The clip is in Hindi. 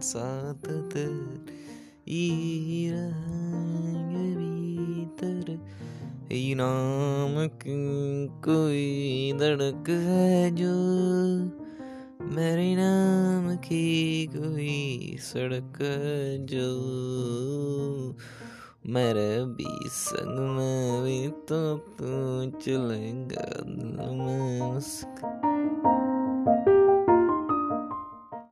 साथ तेरी रहेंगे भीतर इनाम की कोई धड़क है जो मेरे नाम की कोई सड़क है जो मेरे भी संग में भी तो तू चलेगा दिल में